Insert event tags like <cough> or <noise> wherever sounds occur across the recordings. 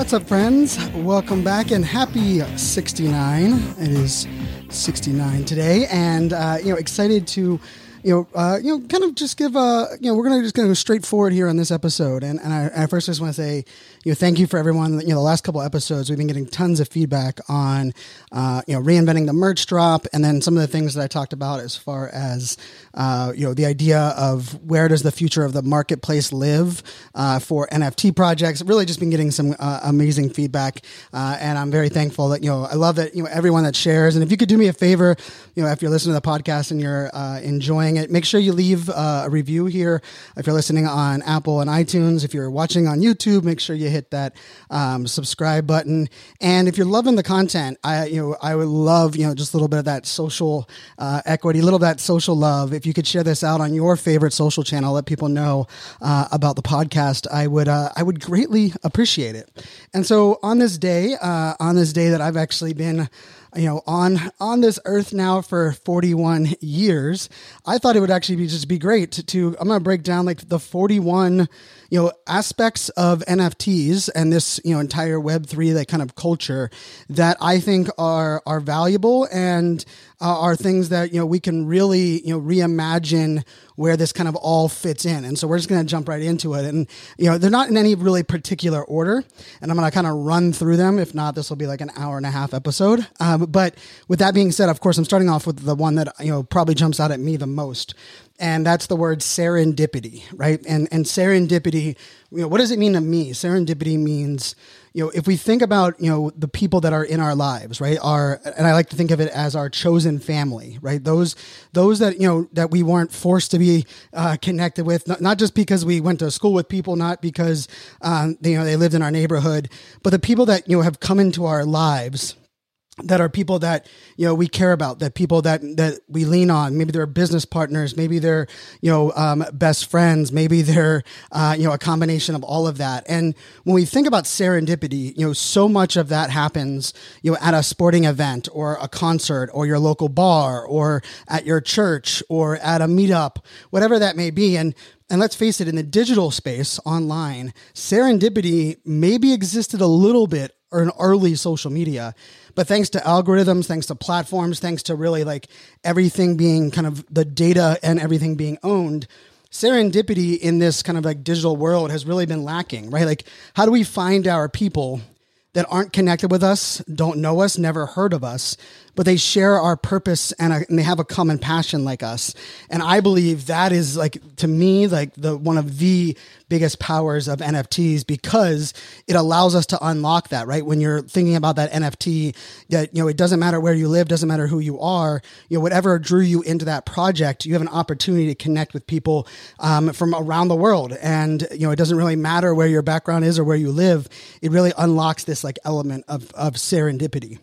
What's up, friends? Welcome back and happy 69. It is 69 today, and uh, you know, excited to you know, uh, you know, kind of just give a, you know, we're gonna just gonna go straight forward here on this episode, and and I, I first just want to say, you know, thank you for everyone. You know, the last couple episodes we've been getting tons of feedback on, uh, you know, reinventing the merch drop, and then some of the things that I talked about as far as, uh, you know, the idea of where does the future of the marketplace live uh, for NFT projects. Really, just been getting some uh, amazing feedback, uh, and I'm very thankful that you know, I love that you know everyone that shares, and if you could do me a favor, you know, if you're listening to the podcast and you're uh, enjoying it, make sure you leave a review here. If you're listening on Apple and iTunes, if you're watching on YouTube, make sure you hit that um, subscribe button. And if you're loving the content, I you know I would love you know just a little bit of that social uh, equity, a little of that social love. If you could share this out on your favorite social channel, let people know uh, about the podcast. I would uh, I would greatly appreciate it. And so on this day, uh, on this day that I've actually been you know on on this earth now for 41 years i thought it would actually be just be great to, to i'm to break down like the 41 you know aspects of nfts and this you know entire web3 that kind of culture that i think are are valuable. And uh, are things that you know we can really you know reimagine where this kind of all fits in. And so we're just going to jump right into it. And you know they're not in any really particular order and i'm going to kind of run through them. If not this will be like an hour and a half episode. Um, but with that being said of course i'm starting off with the one that you know probably jumps out at me the most and that's the word serendipity right? And and serendipity you know what does it mean to me? Serendipity means you know if we think about you know the people that are in our lives right our and i like to think of it as our chosen family right? Those those that you know that we weren't forced to be uh, connected with not, not just because we went to school with people not because um, you know they lived in our neighborhood but the people that you know have come into our lives that are people that you know we care about that people that that we lean on. Maybe they're business partners maybe they're you know um, best friends maybe they're uh, you know a combination of all of that. And when we think about serendipity you know so much of that happens you know at a sporting event or a concert or your local bar or at your church or at a meetup whatever that may be. And and let's face it, in the digital space online, serendipity maybe existed a little bit or in early social media. But thanks to algorithms, thanks to platforms, thanks to really like everything being kind of the data and everything being owned, serendipity in this kind of like digital world has really been lacking, right? Like, how do we find our people that aren't connected with us, don't know us, never heard of us, but they share our purpose and, a, and, they have a common passion like us. And I believe that is like to me like the one of the biggest powers of NFTs because it allows us to unlock that, right? When you're thinking about that NFT that you know it doesn't matter where you live, doesn't matter who you are, you know whatever drew you into that project, you have an opportunity to connect with people um, from around the world. And you know it doesn't really matter where your background is or where you live. It really unlocks this like element of of serendipity.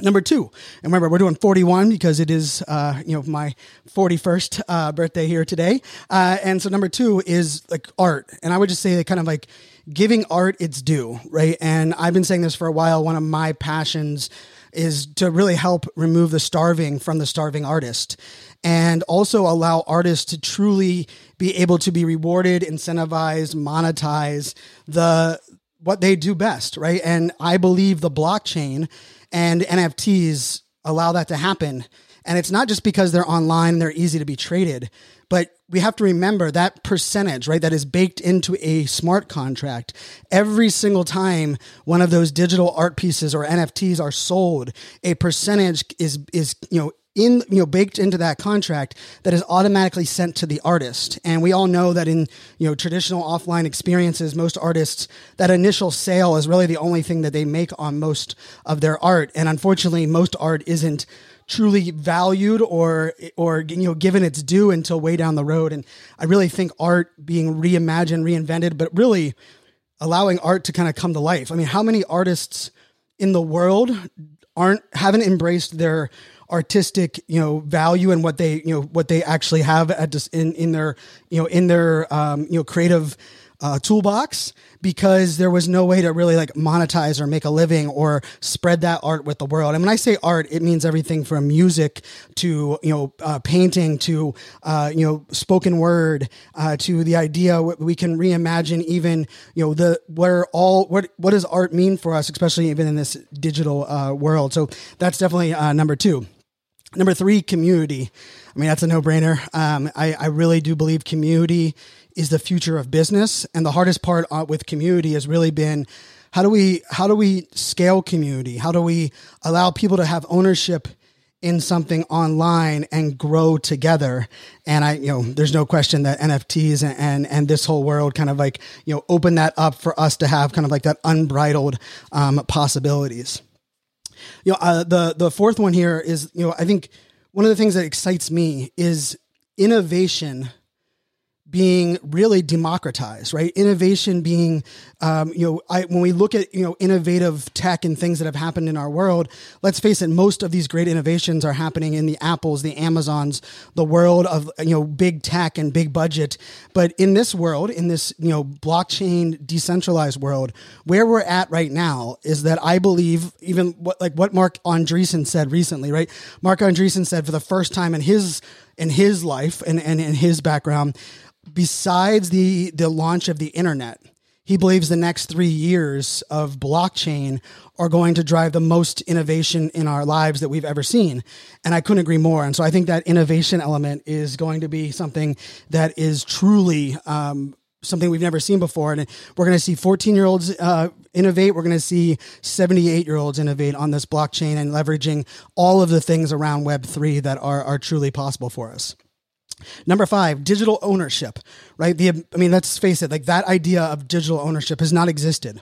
Number two, and remember we're doing 41 because it is, uh, you know, my 41st uh, birthday here today. Uh, and so number two is like art, and I would just say kind of like giving art its due, right? And I've been saying this for a while. One of my passions is to really help remove the starving from the starving artist and also allow artists to truly be able to be rewarded, incentivized, monetize the what they do best, right? And I believe the blockchain and NFTs allow that to happen. And it's not just because they're online, they're easy to be traded, but we have to remember that percentage, right, that is baked into a smart contract. Every single time one of those digital art pieces or NFTs are sold, a percentage is is, you know, in you know baked into that contract that is automatically sent to the artist. And we all know that in you know traditional offline experiences most artists that initial sale is really the only thing that they make on most of their art. And unfortunately most art isn't truly valued or or you know given its due until way down the road. And i really think art being reimagined reinvented but really allowing art to kind of come to life. I mean how many artists in the world aren't haven't embraced their artistic you know value and what they you know what they actually have at in in their you know in their um, you know creative uh, toolbox because there was no way to really like monetize or make a living or spread that art with the world. And when I say art, it means everything from music to you know uh, painting to uh, you know spoken word uh, to the idea we can reimagine even you know the where all what what does art mean for us, especially even in this digital uh, world. So that's definitely uh, number two. Number three, community. I mean, that's a no brainer. Um, I, I really do believe community is the future of business. And the hardest part uh, with community has really been how do we how do we scale community? How do we allow people to have ownership in something online and grow together? And I, you know, there's no question that NFTs and, and, and this whole world kind of like, you know, open that up for us to have kind of like that unbridled um, possibilities you know, uh, the the fourth one here is, you know, I think one of the things that excites me is innovation being really democratized, right? Innovation being, um, you know, I, when we look at, you know, innovative tech and things that have happened in our world, let's face it, most of these great innovations are happening in the Apples, the Amazons, the world of, you know, big tech and big budget. But in this world, in this, you know, blockchain decentralized world, where we're at right now is that I believe even what, like what Marc Andreessen said recently, right? Marc Andreessen said for the first time in his, in his life and, and in his background, besides the the launch of the internet he believes the next three years of blockchain are going to drive the most innovation in our lives that we've ever seen. And I couldn't agree more. And so I think that innovation element is going to be something that is truly um, something we've never seen before. And we're going to see 14 year olds uh, innovate. We're going to see 78 year olds innovate on this blockchain and leveraging all of the things around Web3 that are, are truly possible for us. Number five, digital ownership, right? The, I mean, let's face it, like that idea of digital ownership has not existed.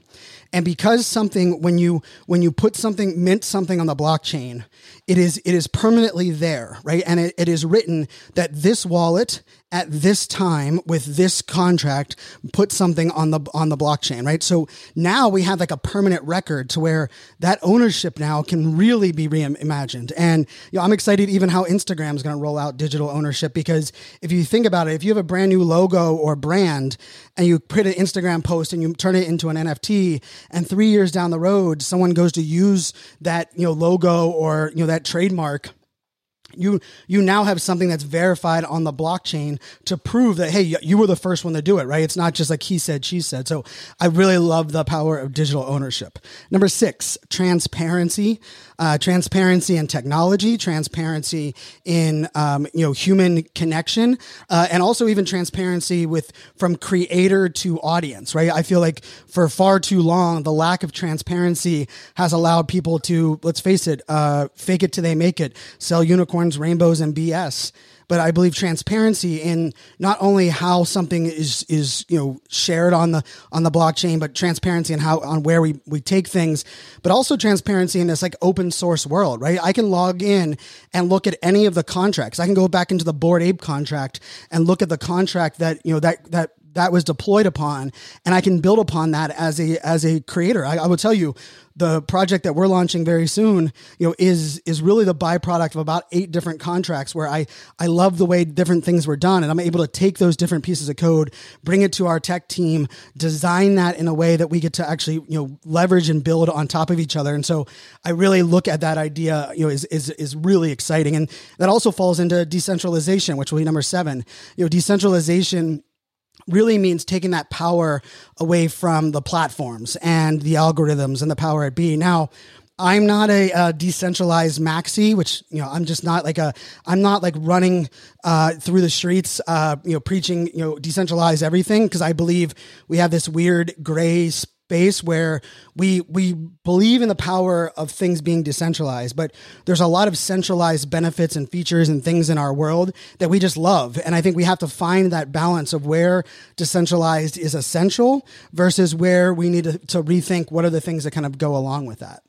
And because something, when you, when you put something, mint something on the blockchain, it is, it is permanently there, right? And it, it is written that this wallet at this time with this contract put something on the on the blockchain right? So now we have like a permanent record to where that ownership now can really be reimagined. And you know, i'm excited even how instagram is going to roll out digital ownership because if you think about it if you have a brand new logo or brand and you put an instagram post and you turn it into an nft and three years down the road someone goes to use that you know logo or you know that trademark you you now have something that's verified on the blockchain to prove that hey you were the first one to do it right? It's not just like he said she said. So i really love the power of digital ownership. Number six transparency uh, transparency in technology transparency in um, you know human connection uh, and also even transparency with from creator to audience right i feel like for far too long the lack of transparency has allowed people to let's face it uh, fake it till they make it sell unicorns, rainbows, and BS. But I believe transparency in not only how something is is you know shared on the on the blockchain, but transparency in how on where we we take things, but also transparency in this like open source world, right? I can log in and look at any of the contracts. I can go back into the Bored Ape contract and look at the contract that you know that that that was deployed upon and i can build upon that as a as a creator I, I will tell you the project that we're launching very soon, you know, is is really the byproduct of about eight different contracts where I I love the way different things were done, and I'm able to take those different pieces of code, bring it to our tech team, design that in a way that we get to actually you know leverage and build on top of each other. And so I really look at that idea, you know, is is is really exciting, and that also falls into decentralization, which will be number seven. You know, decentralization really means taking that power away from the platforms and the algorithms and the power it be. Now, I'm not a, a, decentralized maxi, which you know I'm just not like a I'm not like running uh, through the streets, uh, you know, preaching you know decentralize everything because I believe we have this weird gray space where we we believe in the power of things being decentralized, but there's a lot of centralized benefits and features and things in our world that we just love. And I think we have to find that balance of where decentralized is essential versus where we need to, to rethink what are the things that kind of go along with that.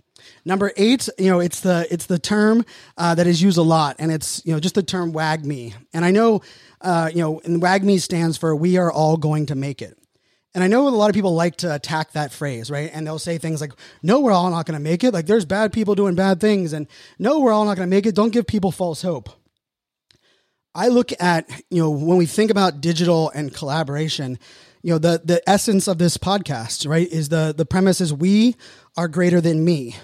Number eight, you know, it's the it's the term uh, that is used a lot, and it's you know just the term "WAGMI." And I know, uh, you know, and WAGMI stands for "We are all going to make it." And I know a lot of people like to attack that phrase, right? And they'll say things like, "No, we're all not going to make it." Like, there's bad people doing bad things, and no, we're all not going to make it. Don't give people false hope. I look at you know when we think about digital and collaboration, you know the the essence of this podcast, right? Is the the premise is we are greater than me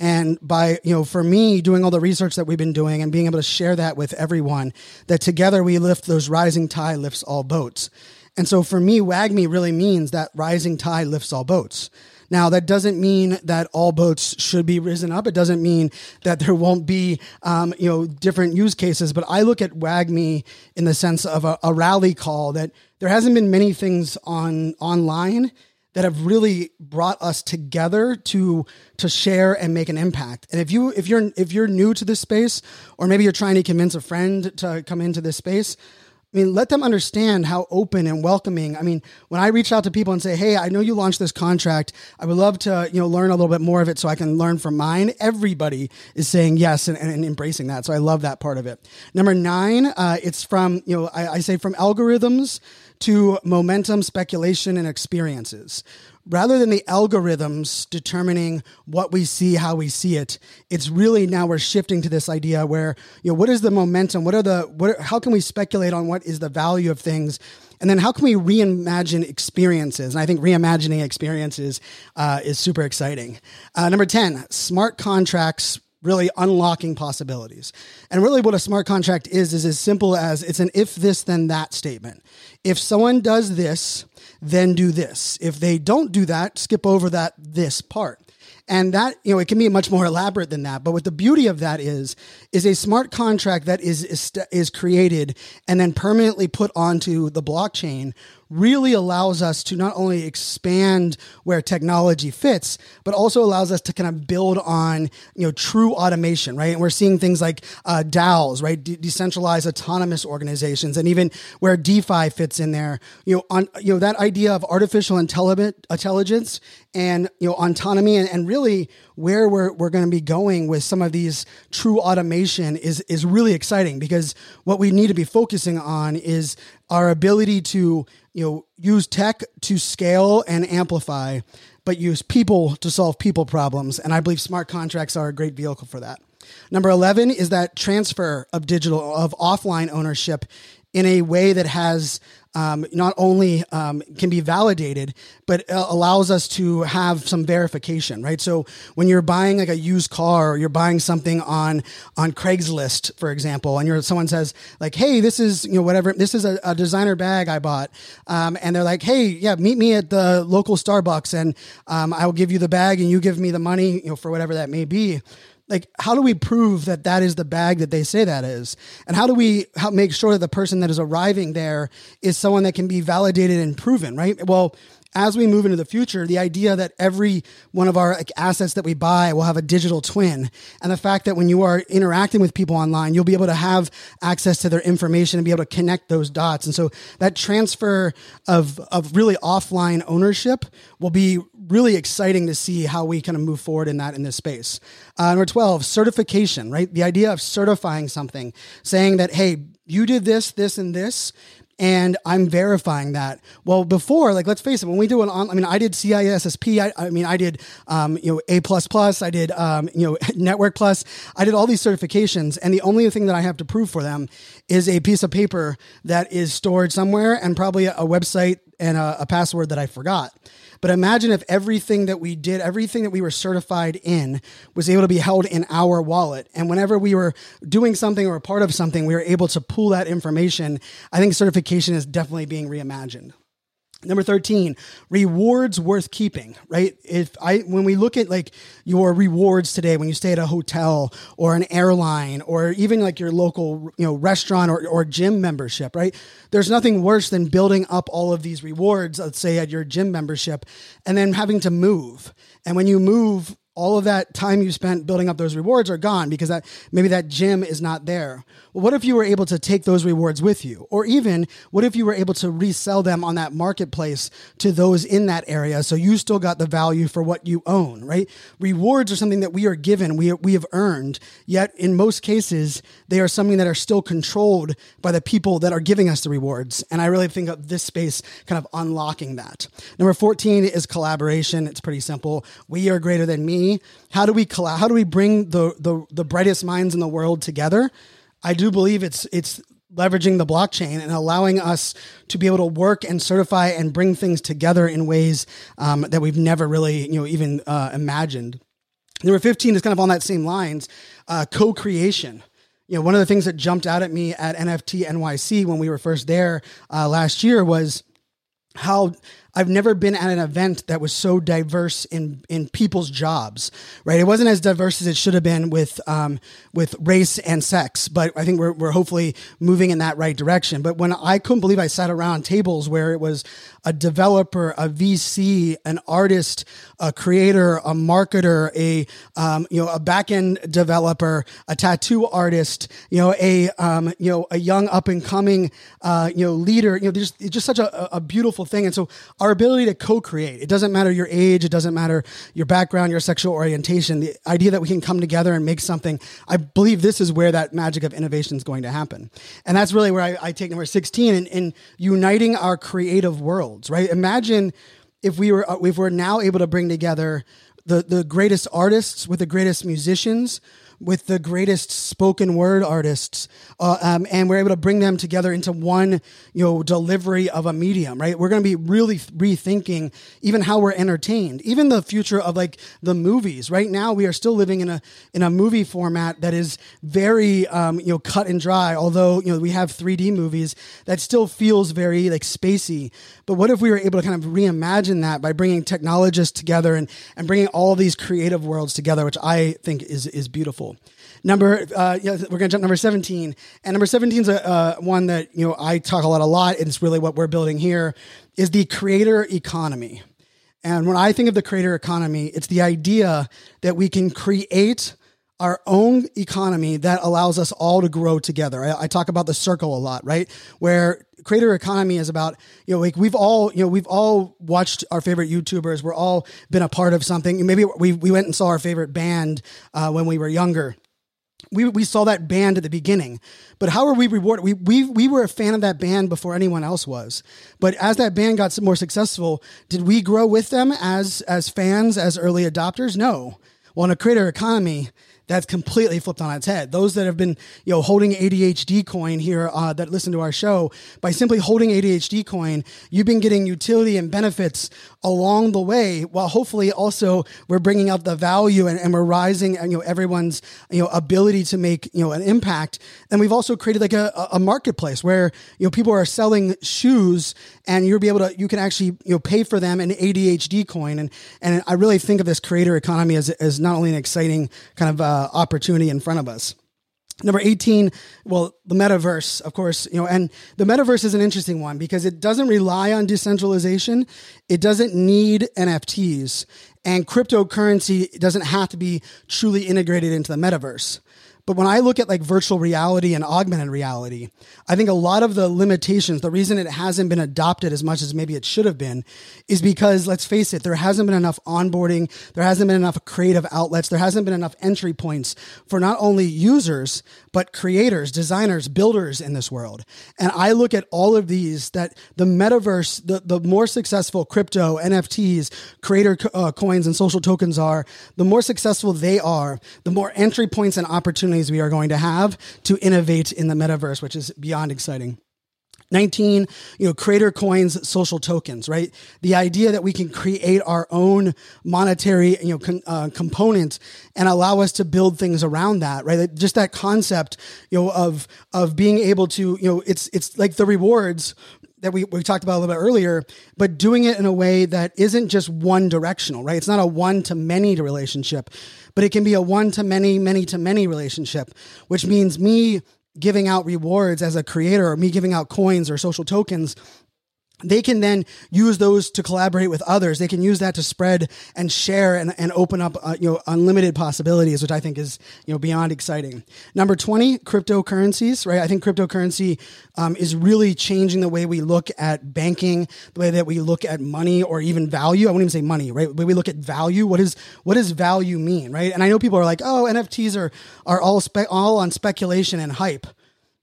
and by you know for me doing all the research that we've been doing and being able to share that with everyone that together we lift those rising tide lifts all boats and so for me WAGMI really means that rising tide lifts all boats now that doesn't mean that all boats should be risen up it doesn't mean that there won't be um, you know different use cases but i look at WAGMI in the sense of a, a rally call that there hasn't been many things on online that have really brought us together to to share and make an impact. And if you if you're if you're new to this space or maybe you're trying to convince a friend to come into this space, I mean, let them understand how open and welcoming. I mean, when I reach out to people and say, "Hey, I know you launched this contract. I would love to, you know, learn a little bit more of it so I can learn from mine." Everybody is saying yes and, and embracing that. So I love that part of it. Number nine, uh, it's from you know I, I say from algorithms to momentum, speculation, and experiences. Rather than the algorithms determining what we see, how we see it, it's really now we're shifting to this idea where, you know, what is the momentum? What are the, what, how can we speculate on what is the value of things? And then how can we reimagine experiences? And I think reimagining experiences uh, is super exciting. Uh, number 10, smart contracts really unlocking possibilities. And really what a smart contract is is as simple as it's an if this then that statement. If someone does this, then do this. If they don't do that, skip over that this part. And that, you know, it can be much more elaborate than that. But what the beauty of that is, is a smart contract that is, is, is created and then permanently put onto the blockchain really allows us to not only expand where technology fits, but also allows us to kind of build on you know true automation, right? And we're seeing things like uh, DAOs, right, De- decentralized autonomous organizations, and even where DeFi fits in there. You know, on you know that idea of artificial intelligence and you know autonomy and, and really where we're, we're going to be going with some of these true automation is is really exciting because what we need to be focusing on is our ability to you know use tech to scale and amplify but use people to solve people problems. And i believe smart contracts are a great vehicle for that. Number 11 is that transfer of digital of offline ownership in a way that has um, not only um, can be validated, but uh, allows us to have some verification, right? So when you're buying like a used car or you're buying something on on Craigslist, for example, and you're someone says like, "Hey, this is you know whatever, this is a, a designer bag I bought," um, and they're like, "Hey, yeah, meet me at the local Starbucks, and um, I will give you the bag, and you give me the money, you know, for whatever that may be." Like how do we prove that that is the bag that they say that is and how do we make sure that the person that is arriving there is someone that can be validated and proven right well as we move into the future, the idea that every one of our assets that we buy will have a digital twin, and the fact that when you are interacting with people online, you'll be able to have access to their information and be able to connect those dots. And so that transfer of of really offline ownership will be really exciting to see how we kind of move forward in that in this space. Uh, number twelve, certification. Right, the idea of certifying something, saying that hey, you did this, this, and this and I'm verifying that. Well, before, like, let's face it, when we do an on, I mean, I did CISSP, I, I mean, I did, um, you know, A plus plus, I did, um, you know, <laughs> Network Plus, I did all these certifications, and the only thing that I have to prove for them is a piece of paper that is stored somewhere and probably a, a website and a, a password that I forgot. But imagine if everything that we did, everything that we were certified in was able to be held in our wallet. And whenever we were doing something or a part of something, we were able to pull that information. I think certification is definitely being reimagined. Number 13, rewards worth keeping, right? If I, when we look at like your rewards today, when you stay at a hotel or an airline or even like your local, you know, restaurant or, or gym membership, right? There's nothing worse than building up all of these rewards, let's say at your gym membership and then having to move. And when you move, all of that time you spent building up those rewards are gone because that maybe that gym is not there. Well, what if you were able to take those rewards with you? Or even what if you were able to resell them on that marketplace to those in that area so you still got the value for what you own, right? Rewards are something that we are given, we, we have earned, yet in most cases, they are something that are still controlled by the people that are giving us the rewards. And I really think of this space kind of unlocking that. Number 14 is collaboration. It's pretty simple. We are greater than me. How do we collab- how do we bring the, the the brightest minds in the world together? I do believe it's it's leveraging the blockchain and allowing us to be able to work and certify and bring things together in ways um, that we've never really you know even uh, imagined. Number 15 is kind of on that same lines, uh, co-creation. You know, one of the things that jumped out at me at NFT NYC when we were first there uh, last year was how I've never been at an event that was so diverse in in people's jobs. Right, it wasn't as diverse as it should have been with um, with race and sex, but I think we're we're hopefully moving in that right direction. But when I couldn't believe I sat around tables where it was a developer, a VC, an artist, a creator, a marketer, a um, you know a backend developer, a tattoo artist, you know a um, you know a young up and coming uh, you know leader. You know, it's just such a, a beautiful thing, and so our ability to co-create. It doesn't matter your age, it doesn't matter your background, your sexual orientation. The idea that we can come together and make something. I believe this is where that magic of innovation is going to happen, and that's really where I, I take number sixteen in, in uniting our creative worlds. Right? Imagine if we were if we're now able to bring together the the greatest artists with the greatest musicians with the greatest spoken word artists, uh, um, and we're able to bring them together into one, you know, delivery of a medium. Right? We're going to be really rethinking even how we're entertained, even the future of like the movies. Right now, we are still living in a in a movie format that is very, um, you know, cut and dry. Although you know we have 3D movies that still feels very like spacey. But what if we were able to kind of reimagine that by bringing technologists together and and bringing all these creative worlds together, which I think is is beautiful. Number, uh, yeah, we're gonna jump number seventeen, and number seventeen is a uh, one that you know I talk a lot, a lot, and it's really what we're building here is the creator economy. And when I think of the creator economy, it's the idea that we can create our own economy that allows us all to grow together. I, I, talk about the circle a lot, right? Where creator economy is about, you know, like we've all, you know, we've all watched our favorite YouTubers. We're all been a part of something. Maybe we, we went and saw our favorite band uh, when we were younger. We, we saw that band at the beginning, but how are we rewarded? We, we, we were a fan of that band before anyone else was. But as that band got more successful, did we grow with them as, as fans, as early adopters? No. Well, in a creator economy, that's completely flipped on its head. Those that have been, you know, holding ADHD coin here uh, that listen to our show, by simply holding ADHD coin, you've been getting utility and benefits along the way, while hopefully also we're bringing out the value and, and we're rising, you know, everyone's, you know, ability to make, you know, an impact. And we've also created like a, a marketplace where, you know, people are selling shoes and you'll be able to, you can actually, you know, pay for them in ADHD coin. And, and I really think of this creator economy as, as not only an exciting kind of, uh, uh, opportunity in front of us. Number 18, well, the metaverse, of course, you know, and the metaverse is an interesting one because it doesn't rely on decentralization. It doesn't need NFTs and cryptocurrency doesn't have to be truly integrated into the metaverse. But when I look at like virtual reality and augmented reality, I think a lot of the limitations, the reason it hasn't been adopted as much as maybe it should have been, is because let's face it, there hasn't been enough onboarding, there hasn't been enough creative outlets, there hasn't been enough entry points for not only users, but creators, designers, builders in this world. And I look at all of these that the metaverse, the, the more successful crypto, NFTs, creator uh, coins, and social tokens are, the more successful they are, the more entry points and opportunities opportunities we are going to have to innovate in the metaverse, which is beyond exciting. 19 you know creator coins social tokens right the idea that we can create our own monetary you know con, uh, component and allow us to build things around that right just that concept you know of of being able to you know it's it's like the rewards that we, we talked about a little bit earlier, but doing it in a way that isn't just one directional, right? It's not a one to many relationship, but it can be a one to many, many to many relationship, which means me giving out rewards as a creator or me giving out coins or social tokens they can then use those to collaborate with others. They can use that to spread and share and, and open up, uh, you know, unlimited possibilities, which I think is, you know, beyond exciting. Number 20, cryptocurrencies, right? I think cryptocurrency um, is really changing the way we look at banking, the way that we look at money or even value. I wouldn't even say money, right? Way we look at value. What is, what does value mean, right? And I know people are like, oh, NFTs are, are all, spe- all on speculation and hype.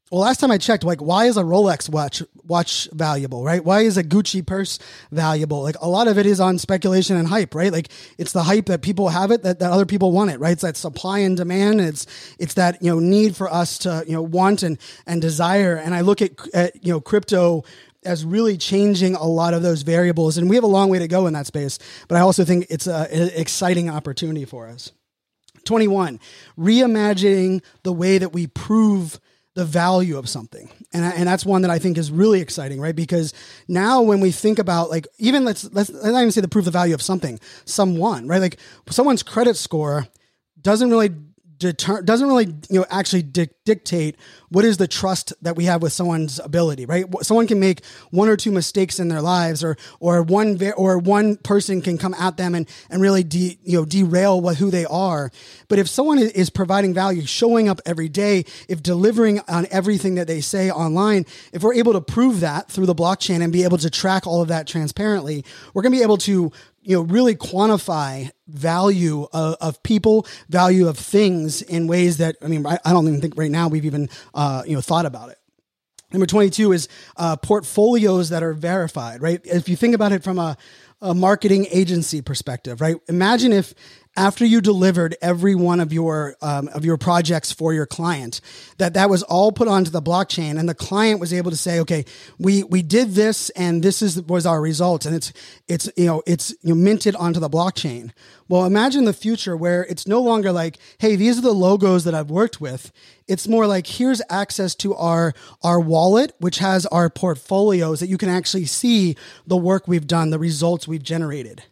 Well, last time I checked, like, why is a Rolex watch watch valuable, right? Why is a Gucci purse valuable? Like, a lot of it is on speculation and hype, right? Like, it's the hype that people have it that, that other people want it, right? It's that supply and demand. It's it's that you know need for us to you know want and and desire. And I look at, at you know crypto as really changing a lot of those variables, and we have a long way to go in that space. But I also think it's a, an exciting opportunity for us. Twenty one, reimagining the way that we prove the value of something. And, and that's one that I think is really exciting, right? Because now when we think about like, even let's, let's, let's not even say the proof of the value of something, someone, right? Like someone's credit score doesn't really deter doesn't really you know actually di- dictate what is the trust that we have with someone's ability right? Someone can make one or two mistakes in their lives or or one or one person can come at them and and really de- you know derail what who they are. But if someone is providing value showing up every day if delivering on everything that they say online if we're able to prove that through the blockchain and be able to track all of that transparently we're going to be able to you know really quantify value of, of, people value of things in ways that i mean i, don't even think right now we've even uh, you know thought about it. Number 22 is uh, portfolios that are verified right? If you think about it from a, a marketing agency perspective right? Imagine if after you delivered every one of your um, of your projects for your client that that was all put onto the blockchain and the client was able to say okay we we did this and this is was our result and it's it's you know it's you know, minted onto the blockchain. Well imagine the future where it's no longer like hey these are the logos that I've worked with. It's more like here's access to our our wallet which has our portfolios that you can actually see the work we've done the results we've generated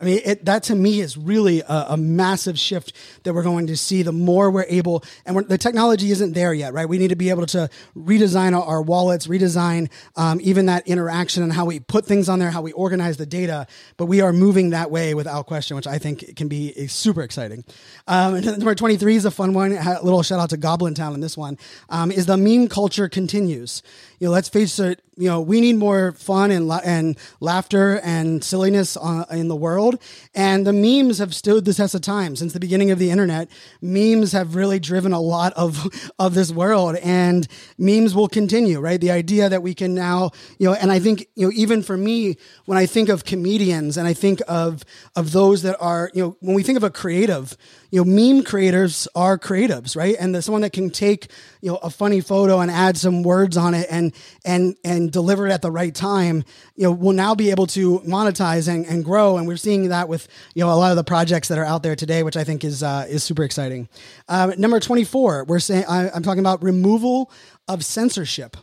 I mean, it, that to me is really a, a, massive shift that we're going to see. The more we're able, and the technology isn't there yet, right? We need to be able to redesign our, our wallets, redesign um, even that interaction and how we put things on there, how we organize the data. But we are moving that way without question, which I think can be super exciting. Um, number 23 is a fun one. A little shout out to Goblin Town in this one. Um, is the meme culture continues you know, let's face it, you know, we need more fun and and laughter and silliness uh, in the world. And the memes have stood the test of time since the beginning of the internet. Memes have really driven a lot of <laughs> of this world, and memes will continue. Right, the idea that we can now, you know, and I think you know, even for me, when I think of comedians and I think of of those that are, you know, when we think of a creative, you know, meme creators are creatives, right? And there's someone that can take, you know, a funny photo and add some words on it and and and deliver it at the right time, you know, will now be able to monetize and, and grow. And we're seeing that with, you know, a lot of the projects that are out there today, which I think is uh, is super exciting. Um, number 24, we're saying I'm talking about removal of censorship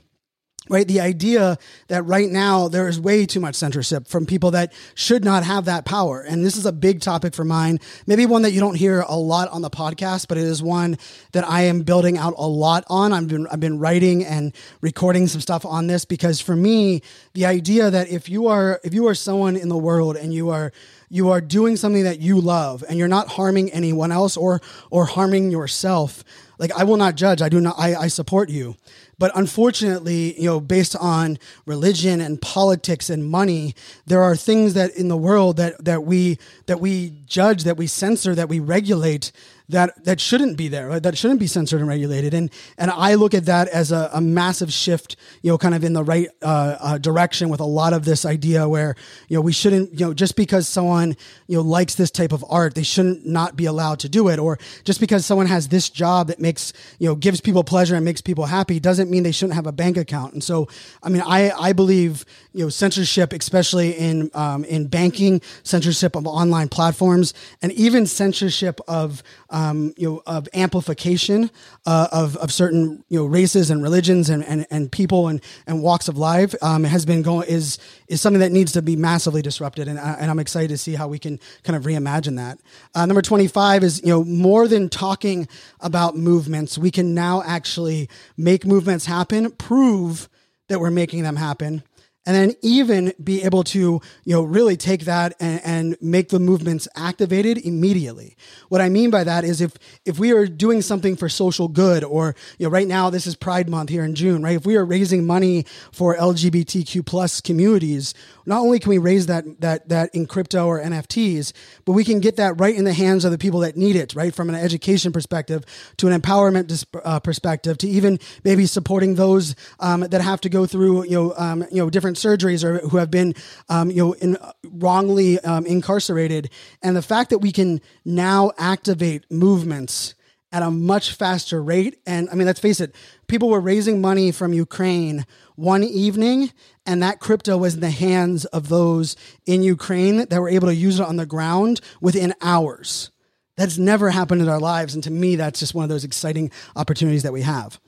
right? The idea that right now there is way too much censorship from people that should not have that power. And this is a big topic for mine, maybe one that you don't hear a lot on the podcast, but it is one that I am building out a lot on. I've been, I've been writing and recording some stuff on this because for me, the idea that if you are, if you are someone in the world and you are, you are doing something that you love and you're not harming anyone else or, or harming yourself, like I will not judge. I do not, I, I support you. But unfortunately, you know, based on religion and politics and money, there are things that in the world that that we that we judge, that we censor, that we regulate that that shouldn't be there, right? that shouldn't be censored and regulated. And and I look at that as a, a massive shift, you know, kind of in the right uh, uh, direction with a lot of this idea where you know we shouldn't, you know, just because someone you know likes this type of art, they shouldn't not be allowed to do it, or just because someone has this job that makes you know gives people pleasure and makes people happy doesn't mean they shouldn't have a bank account. And so, I mean, I I believe you know censorship, especially in um, in banking, censorship of online platforms, and even censorship of um, you know of amplification uh, of of certain you know races and religions and and, and people and and walks of life um, has been going is is something that needs to be massively disrupted, and, and I'm excited to see how we can kind of reimagine that. Uh, number 25 is you know more than talking about movements, we can now actually make movements happen, prove that we're making them happen and then even be able to you know really take that and, and, make the movements activated immediately. What i mean by that is if if we are doing something for social good or you know right now this is pride month here in june right? If we are raising money for lgbtq plus communities not only can we raise that that that in crypto or nfts but we can get that right in the hands of the people that need it right? From an education perspective to an empowerment dis- uh, perspective to even maybe supporting those um, that have to go through you know um, you know different surgeries or who have been, um, you know, in, wrongly um, incarcerated. And the fact that we can now activate movements at a much faster rate. And I mean, let's face it, people were raising money from Ukraine one evening, and that crypto was in the hands of those in Ukraine that were able to use it on the ground within hours. That's never happened in our lives. And to me, that's just one of those exciting opportunities that we have.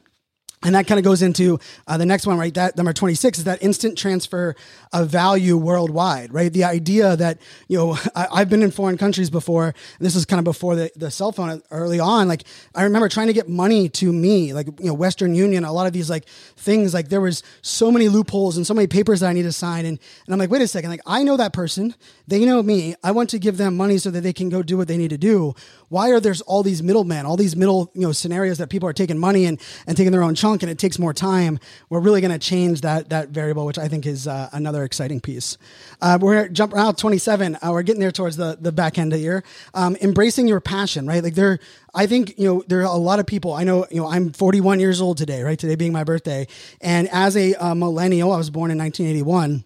And that kind of goes into uh, the next one, right? That number 26 is that instant transfer of value worldwide, right? The idea that, you know, I, have been in foreign countries before. this is kind of before the, the cell phone early on. Like, I remember trying to get money to me, like, you know, Western Union, a lot of these like things, like there was so many loopholes and so many papers that I need to sign. And, and I'm like, wait a second, like, I know that person. They know me. I want to give them money so that they can go do what they need to do. Why are there's all these middlemen, all these middle, you know, scenarios that people are taking money and, and taking their own chunk and it takes more time, we're really going to change that that variable, which I think is uh, another exciting piece. Uh, we're jumping out 27. Uh, we're getting there towards the the back end of the year. Um, embracing your passion, right? Like there, I think you know there are a lot of people. I know you know I'm 41 years old today, right? Today being my birthday, and as a, a millennial, I was born in 1981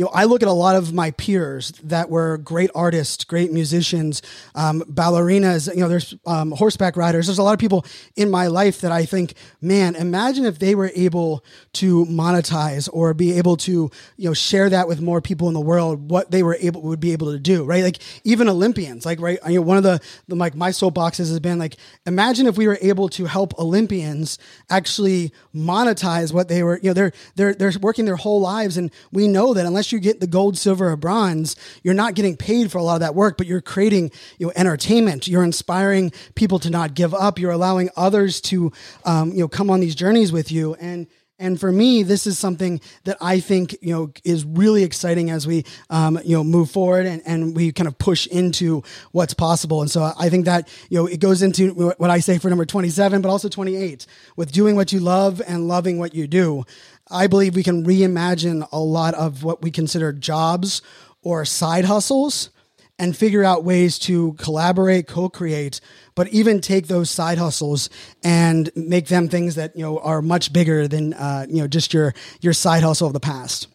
you know, I look at a lot of my peers that were great artists, great musicians, um, ballerinas, you know, there's um, horseback riders. There's a lot of people in my life that I think, man, imagine if they were able to monetize or be able to, you know, share that with more people in the world, what they were able, would be able to do, right? Like even Olympians, like, right. You know, one of the, the like my soapboxes has been like, imagine if we were able to help Olympians actually monetize what they were, you know, they're, they're, they're working their whole lives. And we know that unless you get the gold, silver, or bronze, you're not getting paid for a lot of that work, but you're creating you know entertainment. You're inspiring people to not give up. You're allowing others to um, you know come on these journeys with you and. And for me, this is something that I think you know is really exciting as we um, you know move forward and, and we kind of push into what's possible. And so I think that you know it goes into what I say for number twenty seven, but also twenty eight with doing what you love and loving what you do. I believe we can reimagine a lot of what we consider jobs or side hustles and figure out ways to collaborate, co-create, but even take those side hustles and make them things that you know are much bigger than uh, you know just your your side hustle of the past.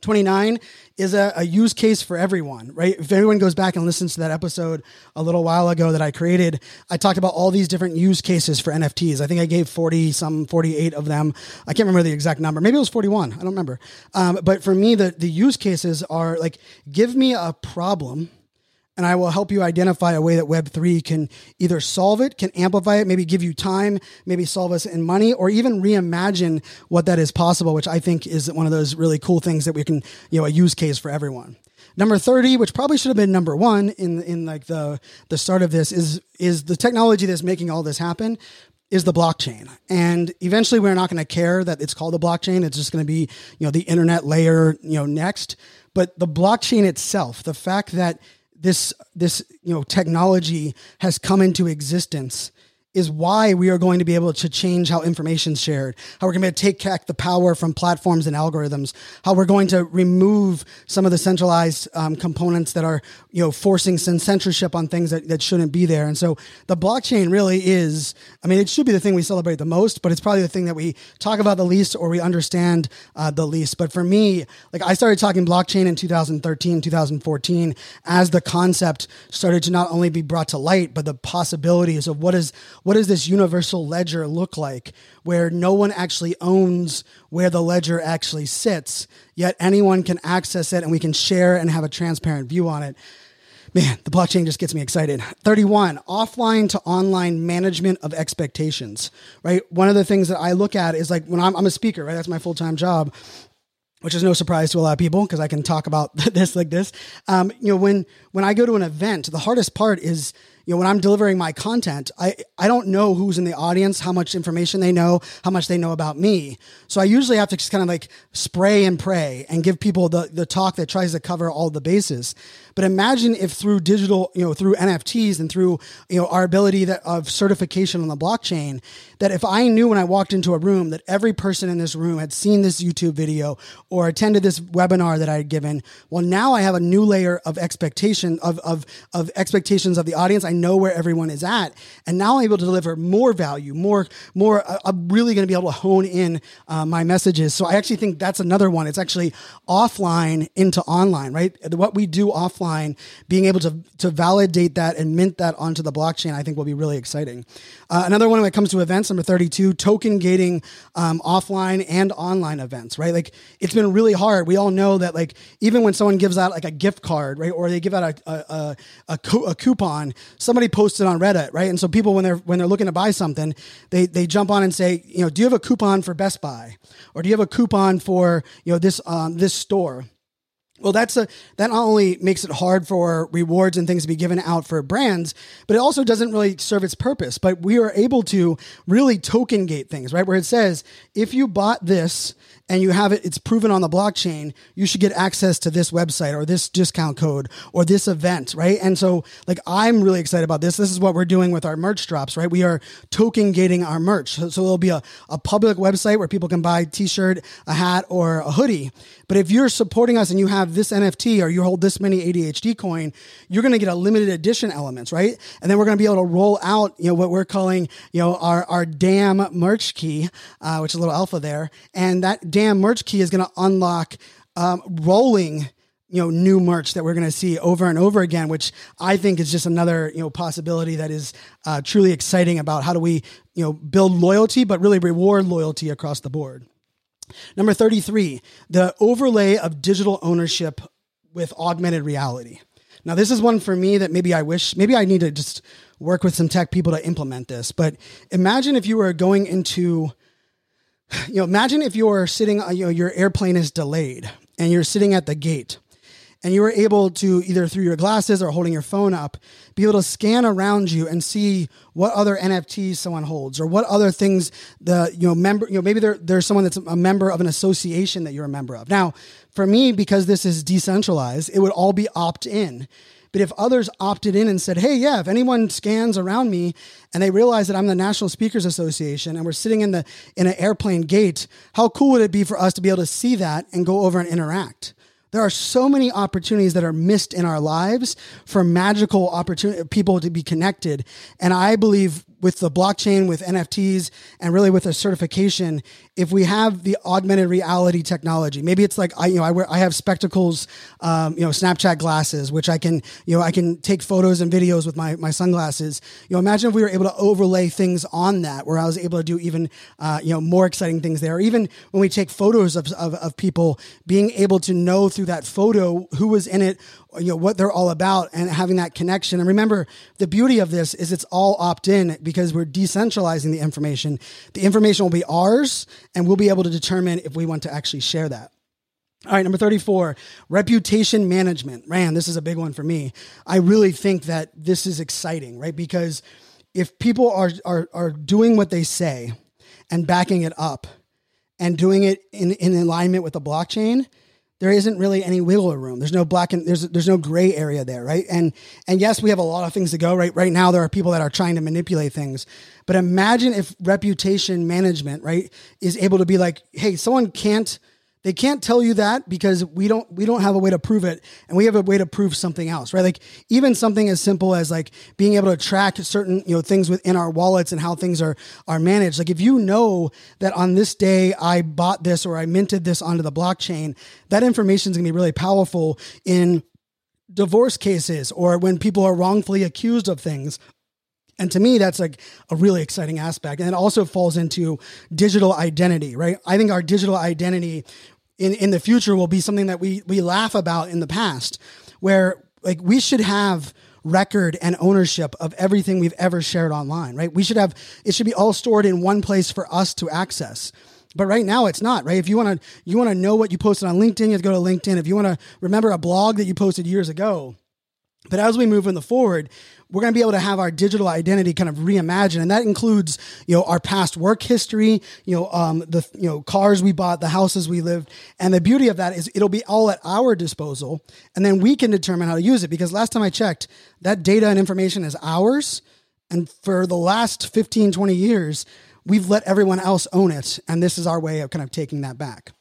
29 is a, a, use case for everyone, right? If everyone goes back and listens to that episode a little while ago that I created, I talked about all these different use cases for NFTs. I think I gave 40, some 48 of them. I can't remember the exact number. Maybe it was 41. I don't remember. Um, but for me, the, the use cases are like, give me a problem and I will help you identify a way that Web3 can either solve it, can amplify it, maybe give you time, maybe solve us in money, or even reimagine what that is possible, which I think is one of those really cool things that we can, you know, a use case for everyone. Number 30, which probably should have been number one in, in like the, the start of this is, is the technology that's making all this happen is the blockchain. And eventually we're not going to care that it's called a blockchain. It's just going to be, you know, the internet layer, you know, next. But the blockchain itself, the fact that this this you know technology has come into existence is why we are going to be able to change how information is shared, how we're going to take back the power from platforms and algorithms, how we're going to remove some of the centralized um, components that are, you know, forcing some censorship on things that, that shouldn't be there. And so the blockchain really is, I mean, it should be the thing we celebrate the most, but it's probably the thing that we talk about the least or we understand uh, the least. But for me, like I started talking blockchain in 2013, 2014 as the concept started to not only be brought to light, but the possibilities of what is what does this universal ledger look like where no one actually owns where the ledger actually sits, yet anyone can access it and we can share and have a transparent view on it. Man, the blockchain just gets me excited. 31, offline to online management of expectations, right? One of the things that I look at is like when I'm, I'm a speaker, right? That's my full time job which is no surprise to a lot of people because I can talk about <laughs> this like this. Um, you know, when when I go to an event, the hardest part is you know, when I'm delivering my content, I, I don't know who's in the audience, how much information they know, how much they know about me. So I usually have to just kind of like spray and pray and give people the, the talk that tries to cover all the bases. But imagine if through digital, you know, through NFTs and through, you know, our ability that of certification on the blockchain, that if I knew when I walked into a room that every person in this room had seen this YouTube video or attended this webinar that I had given, well, now I have a new layer of expectation of, of, of expectations of the audience. I know where everyone is at, and now I'm able to deliver more value, more, more. Uh, I'm really going to be able to hone in uh, my messages. So I actually think that's another one. It's actually offline into online, right? What we do offline, being able to to validate that and mint that onto the blockchain, I think will be really exciting. Uh, another one when it comes to events, number 32, token gating um, offline and online events, right? Like it's been really hard. We all know that, like, even when someone gives out like a gift card, right, or they give out a, a, a, a, co- a coupon, somebody posted on Reddit, right? And so people, when they're, when they're looking to buy something, they, they jump on and say, you know, do you have a coupon for Best Buy? Or do you have a coupon for, you know, this, um, this store? Well, that's a that not only makes it hard for rewards and things to be given out for brands, but it also doesn't really serve its purpose. But we are able to really token gate things, right? Where it says if you bought this and you have it, it's proven on the blockchain, you should get access to this website or this discount code or this event, right? And so, like, I'm really excited about this. This is what we're doing with our merch drops, right? We are token gating our merch. So, so there'll be a, a public website where people can buy t shirt, a hat, or a hoodie. But if you're supporting us and you have this NFT or you hold this many ADHD coin, you're going to get a limited edition elements, right? And then we're going to be able to roll out, you know, what we're calling, you know, our, our damn merch key, uh, which is a little alpha there. And that damn merch key is going to unlock um, rolling you know new merch that we're going to see over and over again which i think is just another you know possibility that is uh, truly exciting about how do we you know build loyalty but really reward loyalty across the board Number 33, the overlay of digital ownership with augmented reality. Now, this is one for me that maybe I wish, maybe I need to just work with some tech people to implement this. But imagine if you were going into, <sighs> you know, imagine if you're sitting, uh, you know, your airplane is delayed and you're sitting at the gate and you were able to either through your glasses or holding your phone up be able to scan around you and see what other nfts someone holds or what other things the you know member you know maybe there, there's someone that's a member of an association that you're a member of. Now for me because this is decentralized it would all be opt-in but if others opted in and said, hey, yeah, if anyone scans around me and they realize that I'm the National Speakers Association and we're sitting in the in an airplane gate, how cool would it be for us to be able to see that and go over and interact? There are so many opportunities that are missed in our lives for magical opportunity people to be connected. And I believe with the blockchain, with NFTs, and really with a certification, if we have the augmented reality technology, maybe it's like I, you know, I wear, I have spectacles, um, you know, Snapchat glasses, which I can, you know, I can take photos and videos with my my sunglasses. You know, imagine if we were able to overlay things on that, where I was able to do even, uh, you know, more exciting things there. Even when we take photos of, of of people, being able to know through that photo who was in it, you know what they're all about and having that connection and remember the beauty of this is it's all opt-in because we're decentralizing the information the information will be ours and we'll be able to determine if we want to actually share that all right, number 34, reputation management. Man, this is a big one for me. I really think that this is exciting, right? Because if people are, are, are doing what they say and backing it up and doing it in, in alignment with the blockchain, there isn't really any wiggle room. There's no black and there's there's no gray area there, right? And and yes, we have a lot of things to go right. Right now, there are people that are trying to manipulate things, but imagine if reputation management, right, is able to be like, hey, someone can't they can't tell you that because we don't we don't have a way to prove it. And we have a way to prove something else right? Like even something as simple as like being able to track certain you know things within our wallets and how things are are managed. Like if you know that on this day i bought this or i minted this onto the blockchain that information is going to be really powerful in divorce cases or when people are wrongfully accused of things And to me, that's like a really exciting aspect. And it also falls into digital identity, right? I think our digital identity in, in the future will be something that we, we laugh about in the past, where like we should have record and ownership of everything we've ever shared online, right? We should have, it should be all stored in one place for us to access. But right now it's not, right? If you want to, you want to know what you posted on LinkedIn, you have to go to LinkedIn. If you want to remember a blog that you posted years ago, but as we move in the forward, we're going to be able to have our digital identity kind of reimagined, and that includes, you know, our past work history, you know, um, the you know cars we bought, the houses we lived, and the beauty of that is it'll be all at our disposal, and then we can determine how to use it. Because last time I checked, that data and information is ours, and for the last 15, 20 years, we've let everyone else own it, and this is our way of kind of taking that back.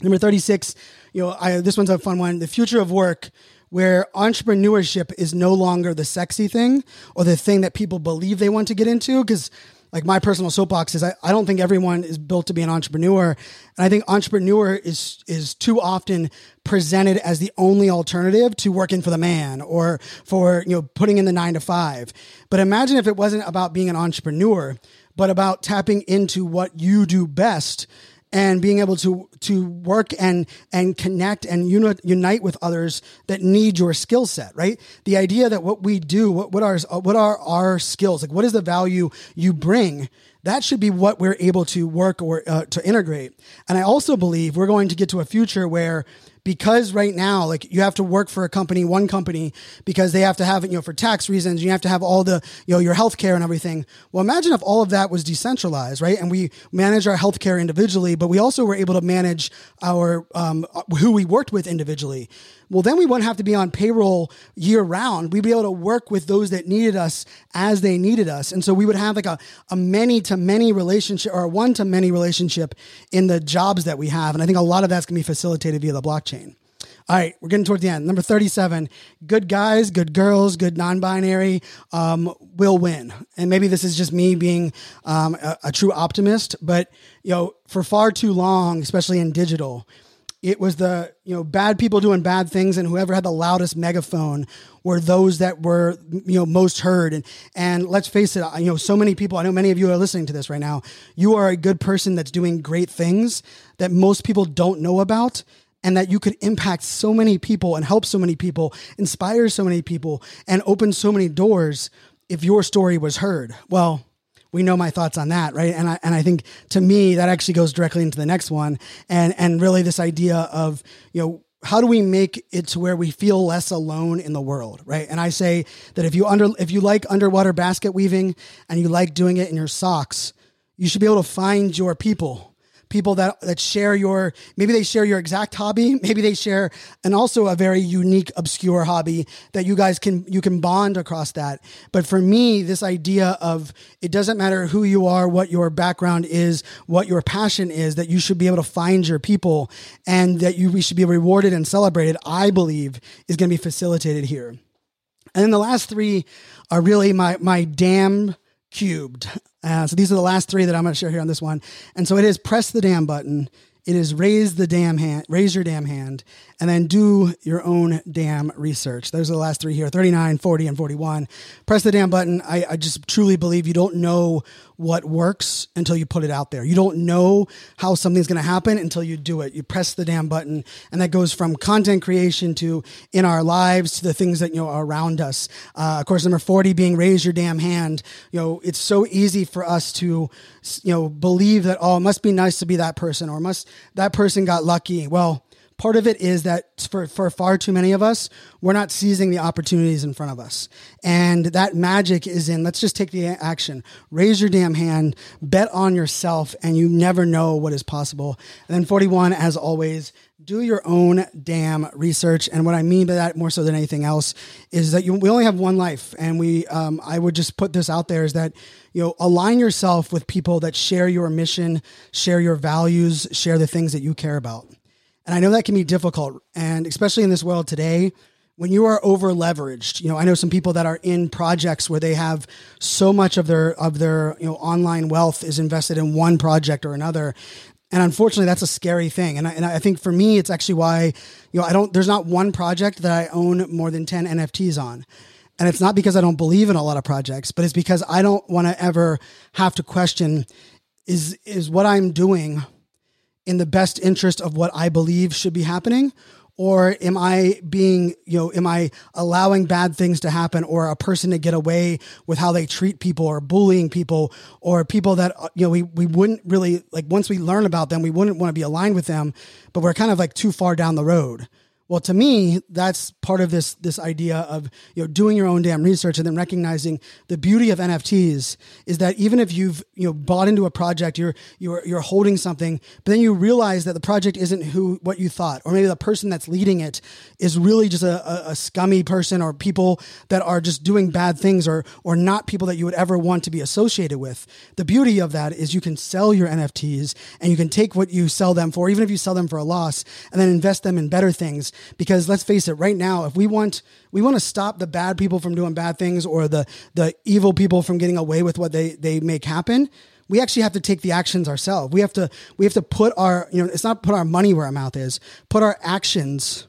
Number 36, you know, I, this one's a fun one. The future of work where entrepreneurship is no longer the sexy thing or the thing that people believe they want to get into. Because, like, my personal soapbox is I, I don't think everyone is built to be an entrepreneur. And I think entrepreneur is, is too often presented as the only alternative to working for the man or for, you know, putting in the nine to five. But imagine if it wasn't about being an entrepreneur, but about tapping into what you do best and being able to to work and and connect and uni- unite with others that need your skill set right? The idea that what we do what, what are what are our skills? Like what is the value you bring? That should be what we're able to work or uh, to integrate. And i also believe we're going to get to a future where because right now, like you have to work for a company, one company, because they have to have it, you know, for tax reasons, you have to have all the, you know, your healthcare and everything. Well, imagine if all of that was decentralized, right? And we manage our healthcare individually, but we also were able to manage our, um, who we worked with individually well, then we wouldn't have to be on payroll year round. We'd be able to work with those that needed us as they needed us. And so we would have like a, a many to many relationship or a one to many relationship in the jobs that we have. And I think a lot of that's going to be facilitated via the blockchain. All right, we're getting toward the end. Number 37, good guys, good girls, good non binary um, will win. And maybe this is just me being um, a, a true optimist, but you know, for far too long, especially in digital, it was the you know bad people doing bad things and whoever had the loudest megaphone were those that were you know most heard and and let's face it you know so many people i know many of you are listening to this right now you are a good person that's doing great things that most people don't know about and that you could impact so many people and help so many people inspire so many people and open so many doors if your story was heard. Well we know my thoughts on that, right? And I and I think to me that actually goes directly into the next one, and and really this idea of you know how do we make it to where we feel less alone in the world right? And i say that if you under if you like underwater basket weaving and you like doing it in your socks you should be able to find your people people that that share your maybe they share your exact hobby, <laughs> maybe they share and also a very unique obscure hobby that you guys can you can bond across that. But for me, this idea of it doesn't matter who you are, what your background is, what your passion is, that you should be able to find your people and that you we should be rewarded and celebrated, I believe is going to be facilitated here. And then the last three are really my my damn cubed. Uh, so these are the last three that I'm going to share here on this one. And so it is press the damn button. It is raise the damn hand, raise your damn hand, and then do your own damn research. Those are the last three here 39, 40, and 41. Press the damn button. I, I just truly believe you don't know what works until you put it out there. You don't know how something's going to happen until you do it. You press the damn button, and that goes from content creation to in our lives to the things that you know around us. Uh, of course, number forty being raise your damn hand. You know, it's so easy for us to you know believe that oh, it must be nice to be that person, or must that person got lucky. Well, part of it is that for, for far too many of us, we're not seizing the opportunities in front of us. And that magic is in let's just take the action. Raise your damn hand, bet on yourself, and you never know what is possible. And then 41, as always, do your own damn research. And what I mean by that more so than anything else is that you, we only have one life. And we, um, I would just put this out there is that, you know, align yourself with people that share your mission, share your values, share the things that you care about. And I know that can be difficult. And especially in this world today, when you are over leveraged, you know, I know some people that are in projects where they have so much of their, of their, you know, online wealth is invested in one project or another. And unfortunately, that's a scary thing. And I, and I think for me, it's actually why, you know, I don't, there's not one project that I own more than 10 NFTs on. And it's not because I don't believe in a lot of projects, but it's because I don't want to ever have to question is is what I'm doing in the best interest of what I believe should be happening or am I being, you know, am I allowing bad things to happen or a person to get away with how they treat people or bullying people or people that, uh, you know, we, we wouldn't really, like, once we learn about them, we wouldn't want to be aligned with them, but we're kind of like too far down the road. Well, to me, that's part of this this idea of you know doing your own damn research and then recognizing the beauty of NFTs is that even if you've you know bought into a project, you're you're you're holding something, but then you realize that the project isn't who what you thought, or maybe the person that's leading it is really just a, a, a scummy person, or people that are just doing bad things, or or not people that you would ever want to be associated with. The beauty of that is you can sell your NFTs and you can take what you sell them for, even if you sell them for a loss, and then invest them in better things because let's face it right now if we want we want to stop the bad people from doing bad things or the the evil people from getting away with what they they make happen we actually have to take the actions ourselves. We have to we have to put our you know it's not put our money where our mouth is put our actions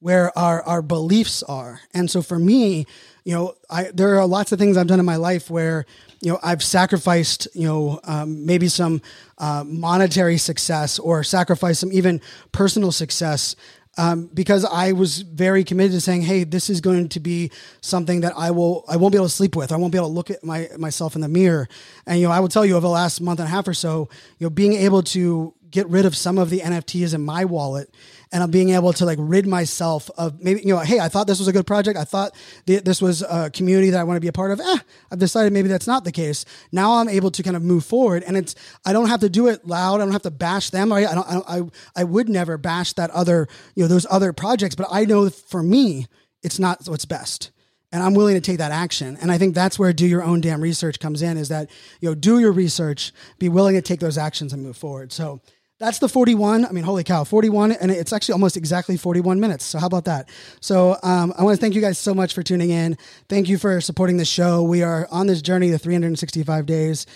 where our our beliefs are. And so for me you know i there are lots of things i've done in my life where you know i've sacrificed you know um, maybe some uh, monetary success or sacrificed some even personal success um, because I was very committed to saying, "Hey, this is going to be something that I will I won't be able to sleep with. I won't be able to look at my myself in the mirror." And you know, I will tell you over the last month and a half or so, you know, being able to get rid of some of the NFTs in my wallet and I'm being able to like rid myself of maybe, you know, hey, I thought this was a good project. I thought th- this was a community that I want to be a part of. Eh, I've decided maybe that's not the case. Now I'm able to kind of move forward and it's, I don't have to do it loud. I don't have to bash them. I, I don't, I, don't, I, I would never bash that other, you know, those other projects, but I know for me, it's not what's best and I'm willing to take that action. And I think that's where do your own damn research comes in is that, you know, do your research, be willing to take those actions and move forward. So that's the 41. I mean, holy cow, 41. And it's actually almost exactly 41 minutes. So, how about that? So, um, I want to thank you guys so much for tuning in. Thank you for supporting the show. We are on this journey to 365 days.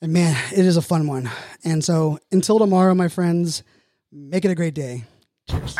And man, it is a fun one. And so, until tomorrow, my friends, make it a great day. Cheers.